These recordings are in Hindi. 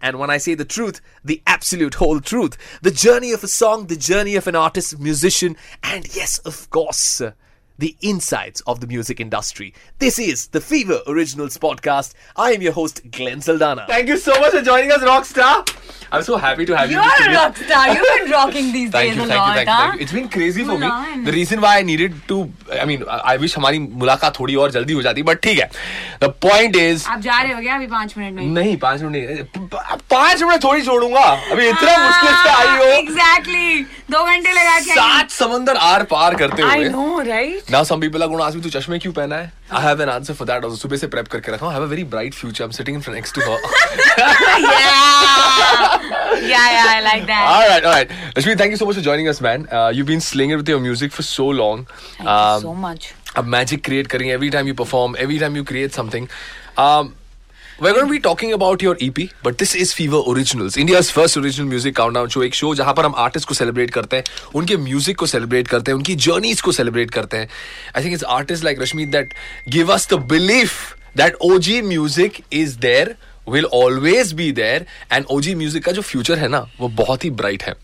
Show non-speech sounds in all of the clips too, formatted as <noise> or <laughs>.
and when I say the truth, the absolute whole truth. The journey of a song, the journey of an artist, musician, and yes, of course, the insides of the music industry. This is the Fever Originals podcast. I am your host, Glenn Saldana. Thank you so much for joining us, Rockstar. I'm so happy to have you. You in the are a studio. rock star. You've been rocking these <laughs> Thank days you, a thank you, lot, thank you, huh? thank you. It's been crazy for me. Full on. The reason why I needed to, I mean, I I wish हमारी मुलाकात थोड़ी और जल्दी हो जाती, but ठीक है. The point is, आप जा रहे हो क्या अभी पाँच मिनट में नहीं पाँच मिनट नहीं, प- प- पाँच मिनट थोड़ी छोड़ूंगा. अभी इतना मुश्किल से आई हो. एग्जैक्टली दो घंटे लगा के आई सात समंदर आर पार करते आई हुए. No right some people are going to ask me तू चश्मे क्यों पहना है? I have an answer for that. Also सुबह से prep करके रखा हूँ. I have a very bright future. I'm sitting in front next to her. yeah yeah I like that All right, all right. Rashmi, thank you so much for joining us, man. Uh, you've been slinging it with your music for so long. Thank Um, you so much A magic create करेंगे every time you perform, every time you create something. Um, we're going to be talking about your EP, but this is Fever Originals, India's first original music countdown show. एक show जहाँ पर हम आर्टिस्ट को सेलिब्रेट करते हैं, उनके म्यूज़िक को सेलिब्रेट करते हैं, उनकी जर्नीज को सेलिब्रेट करते हैं. I think it's artists like Rashmi that give us the belief that OG music is there, will always be there, and OG music का जो future है ना, वो बहुत ही bright है.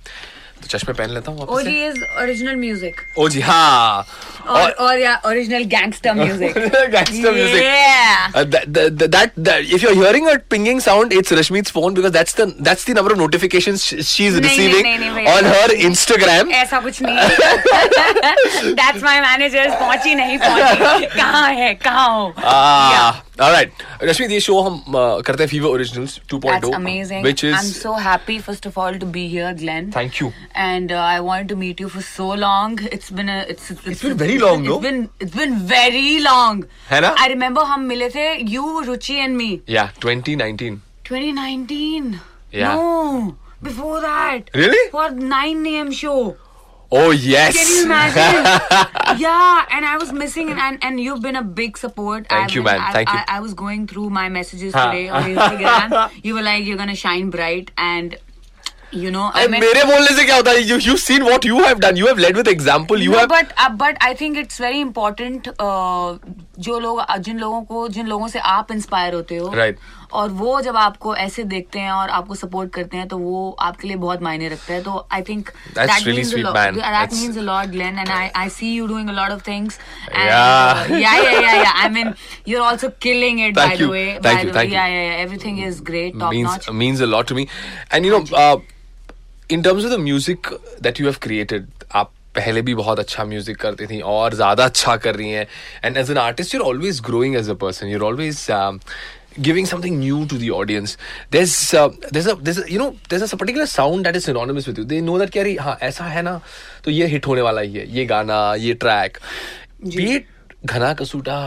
तो चश्मे पहन लेता हूँ OG is original music OG हाँ. और और या original gangster music Gangster music. yeah Uh, that, that, that, that if you're hearing a pinging sound, it's Rashmi's phone because that's the that's the number of notifications sh- she's नहीं, receiving नहीं, नहीं, भैया। on her Instagram. ऐसा कुछ नहीं है That's my manager पहुँची नहीं पहुँची कहाँ है कहाँ हो Ah, all right. Rashmi, ये show हम uh, करते हैं Fever Originals 2.0, That's amazing. which is I'm so happy, first of all, to be here, Glenn. thank you. And uh, I wanted to meet you for so long. It's been a, it's, it's, It's been very long, it's no? been it's been very long. है ना? I remember हम मिले थे you, Ruchi and me. Yeah, 2019. 2019. Yeah. No, before that. Really? For 9 a.m. show. Oh yes. Can you imagine? yeah, and I was missing, and, and and you've been a big support. Thank I've you, been- man. I, Thank you. I, I was going through my messages today on Instagram. <laughs> you were like, you're gonna shine bright, and you know, I mean, मेरे बोलने से क्या होता है? You seen what you have done. You have led with example. You no, have. but uh, but I think it's very important uh, जो लोग जिन लोगों को जिन लोगों से आप इंस्पायर होते हो Right. और वो जब आपको ऐसे देखते हैं और आपको सपोर्ट करते हैं तो वो आपके लिए बहुत मायने रखता है तो I think That's really sweet, man. that That's- means a lot Glenn and I I see you doing a lot of things and, Yeah. uh, yeah yeah yeah yeah I mean you're also killing it Thank by you. the way Thank by you, the thank way you. yeah yeah yeah everything uh, in terms of the music that you have created आप पहले भी बहुत अच्छा म्यूज़िक करती थी और ज़्यादा अच्छा कर रही हैं and as an artist you're always growing as a person you're always giving something new to the audience there's uh, there's a there's a, you know there's a particular sound that is synonymous with you they know that कि अरे हाँ ऐसा है ना तो ये हिट होने वाला ही है ये गाना ये ट्रैक बीट घना कसूटा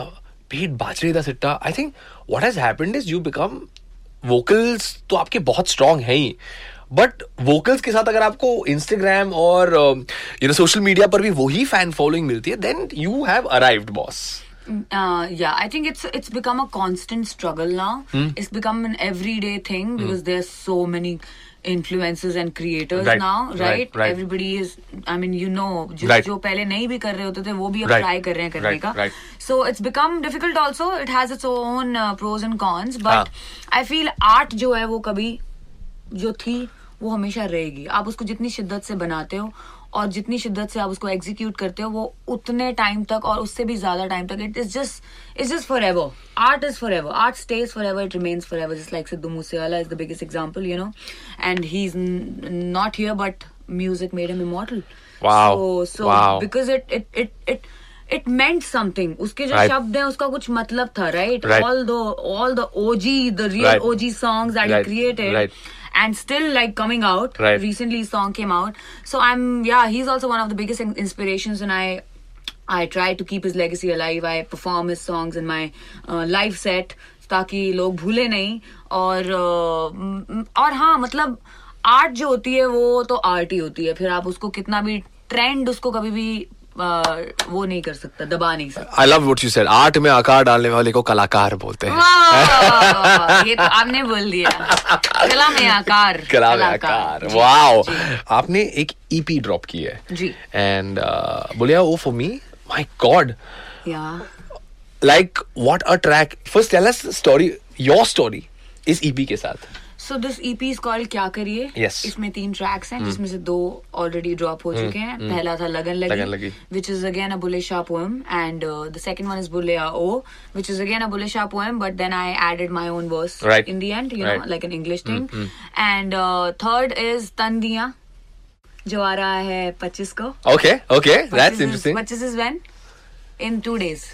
beat Baajre Da Sitta I think what has happened is you become vocals तो आपके बहुत स्ट्रांग हैं ही बट वोकल्स के साथ अगर आपको इंस्टाग्राम और यू नो सोशल मीडिया पर भी वही फ़ैन फॉलोइंग मिलती है then you have arrived boss Uh, yeah, I think it's it's become a constant struggle now. Hmm. It's become an everyday thing because there's so many influencers and creators Right, now, right, right? right. Everybody is, I mean, you know, जिस Right. जो पहले नहीं भी कर रहे होते थे वो भी अब Right, try कर रहे हैं करने right, का. right. So it's become difficult also. It has its own uh, pros and cons, but हाँ. I feel art जो है वो कभी जो थी वो हमेशा रहेगी। आप उसको जितनी शिद्दत से बनाते हो और जितनी शिद्दत से आप उसको एग्जीक्यूट करते हो वो उतने टाइम तक और उससे भी ज़्यादा टाइम तक it is just it's just forever art is forever art stage forever it remains forever just like Sidhu Moosewala is the biggest example you know and he is not here but music made him immortal Wow. so so Wow. because it it it it it meant something. उसके जो Right. शब्द हैं उसका कुछ मतलब था right all the the the the OG the real Right. OG songs and still like coming out Right. recently his song came out so i'm yeah he's also one of the biggest inspirations and i i try to keep his legacy alive i perform his songs in my uh, live set ताकि लोग भूले नहीं और uh, और हाँ मतलब आर्ट जो होती है वो तो आर्ट ही होती है फिर आप उसको कितना भी ट्रेंड उसको कभी भी वो नहीं कर सकता दबा नहीं सकता। I love what you said art में आकार डालने वाले को कलाकार बोलते हैं। ये तो आपने बोल दिया। <laughs> कला में आकार कला में आकार। वाओ! आपने एक ईपी ड्रॉप की है। जी। एंड बोलिया ओ फॉर मी माय गॉड या। Like what a track. First tell us the story your story इस ईपी के साथ। So this EP is call क्या करिए yes. इसमें तीन ट्रैक्स हैं mm. जिसमें से दो ऑलरेडी ड्रॉप हो mm. चुके हैं। Mm. पहला था लगन लगी विच is again a Bulle Shah poem and the second one is Bulle O which is again a Bulle Shah poem but then I added my own verse in the end you know like an English thing and third is तन दिया जो आ रहा है पच्चीस को ओके ओके दैट्स इंटरेस्टिंग पच्चीस is when in two days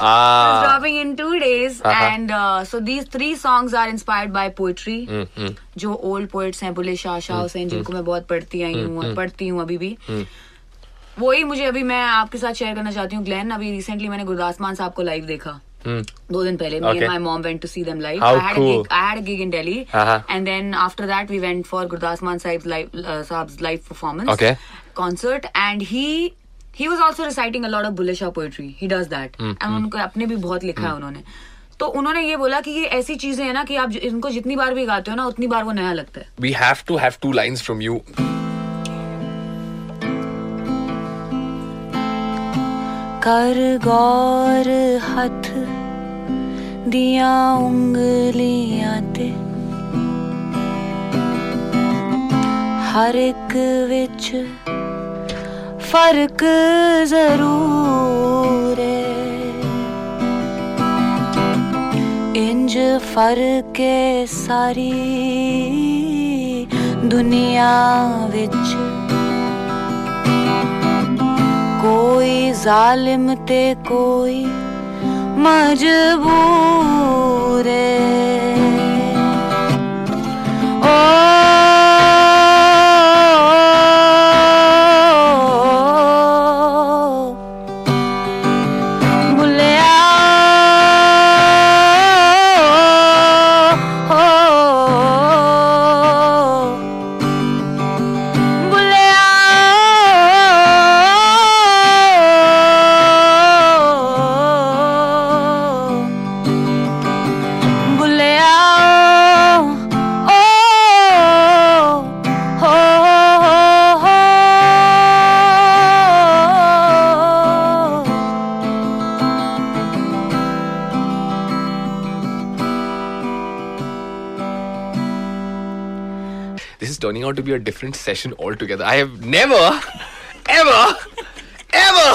Ah. It's ah dropping in two days, Uh-huh. and uh, so these three songs are inspired by poetry. Mm-hmm. जो ओल्ड पोएट्स हैं बुले शाह शाह हुसैन जिनको मैं बहुत पढ़ती आई Hmm, हूँ और पढ़ती हूँ अभी भी वही मुझे अभी मैं आपके साथ शेयर करना चाहती हूँ ग्लेन अभी रिसेंटली मैंने गुरदास मान साहब को लाइव देखा Hmm. दो दिन पहले me Okay. and my mom went to see them live How I had cool. a gig I had a gig in Delhi Uh-huh. and then after that we went for Gurdas Maan Sahib's live uh, Sahab's live performance Okay. concert and he he was also reciting a lot of bullish poetry he does that and उनको अपने भी बहुत लिखा है उन्होंने। तो उन्होंने ये बोला कि ये ऐसी चीज़ें हैं ना कि आप इनको जितनी बार भी गाते हो ना उतनी बार वो नया लगता है। We have to have two lines from you कर गौर हथ दिया उंगलियाँ ते। हर एक विच फ़र्क ज़रूर इंज फ़र्क सारी दुनिया विच। कोई जालिम ते कोई मजबूर ओ is turning out to be a different session altogether i have never ever ever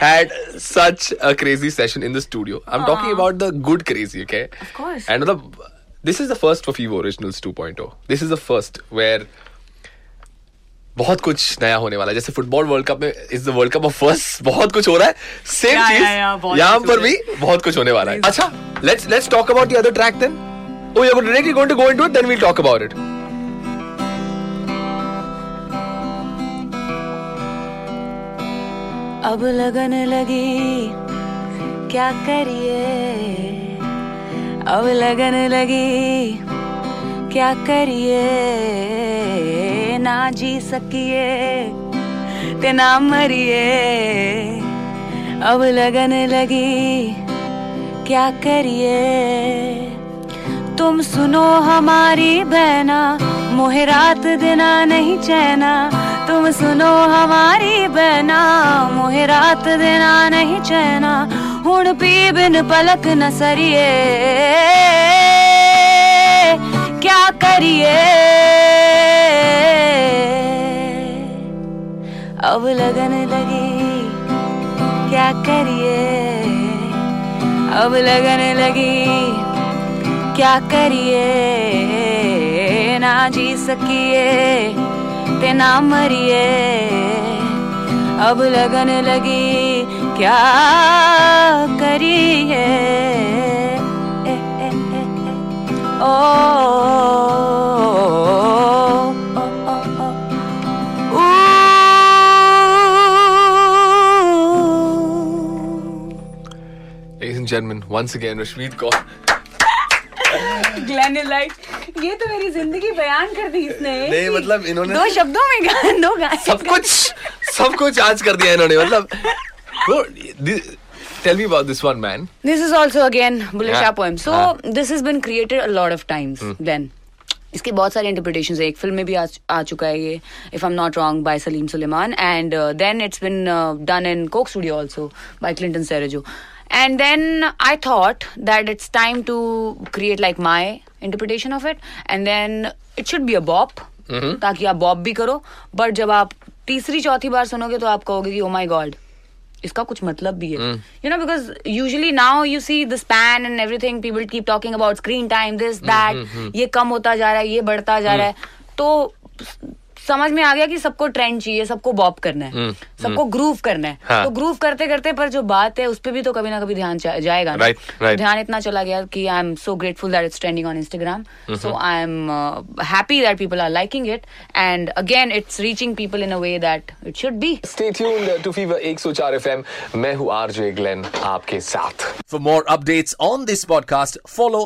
had such a crazy session in the studio i'm talking about the good crazy okay Of course. and the this is the first for Fever Originals 2.0 this is the first where बहुत कुछ नया होने वाला है जैसे फुटबॉल वर्ल्ड कप में is the world cup of first बहुत कुछ हो रहा है सेम या, चीज या, या, बहुत यहाँ कुछ पर हो भी बहुत कुछ होने वाला है अच्छा let's let's talk about the other track then Oh, you're directly going to go into it, then we'll talk about it. अब लगन लगी, क्या करिए? अब लगन लगी, क्या करिए? ना जी सकिए, ते ना मरिए। अब लगन लगी, क्या करिए? तुम सुनो हमारी बहना मोहे रात दिना नहीं चैना। तुम सुनो हमारी बहना। मोहे रात दिना नहीं चैना। हूँ पी बिन पलक न सरिए। क्या करिए? अब लगन लगी। क्या करिए? अब लगन लगी। क्या करिए? ना जी सकिए ते ना मरिए अब लगन लगी क्या करिए ओ, gentlemen, once again, Rashmeet Kaur. Is like ये तो मेरी ज़िंदगी बयान कर दी इसने नहीं, मतलब इन्होंने- दो शब्दों में गा दो गाने सब कुछ सब कुछ आज कर दिया इन्होंने मतलब tell me about this one man This is also again Bulleh Yeah. Shah poem. So हाँ. this has been created a lot of times. Hmm. Then इसके बहुत सारे इंटरप्रिटेशन है एक फ़िल्म में भी आ, आ चुका है ये if I am not wrong by Salim Sulaiman and then it's been done in Coke Studio also by Clinton Cerejo and then I thought that it's time to create like my interpretation of it and then it should be a bop ताकि आप बॉप भी करो. बट जब आप तीसरी चौथी बार सुनोगे तो आप कहोगे कि ओ माई गॉड इसका कुछ मतलब भी है. You know because usually now you see the span and everything people keep talking about screen time this that ये कम होता जा रहा है ये बढ़ता जा रहा है. तो समझ में आ गया कि सबको ट्रेंड चाहिए सबको बॉप करना है सबको ग्रूव करना है। हाँ. तो ग्रूव करते करते पर जो बात है उस पर भी तो कभी ना कभी ध्यान जा- जाएगा ना। Right, right. ध्यान इतना चला गया कि I am so grateful that it's trending on Instagram so I am happy that people are liking it and again it's reaching people in a way that it should be stay tuned to fever 104 FM मैं हूँ आरजे ग्लेन आपके साथ। For more updates on this podcast, follow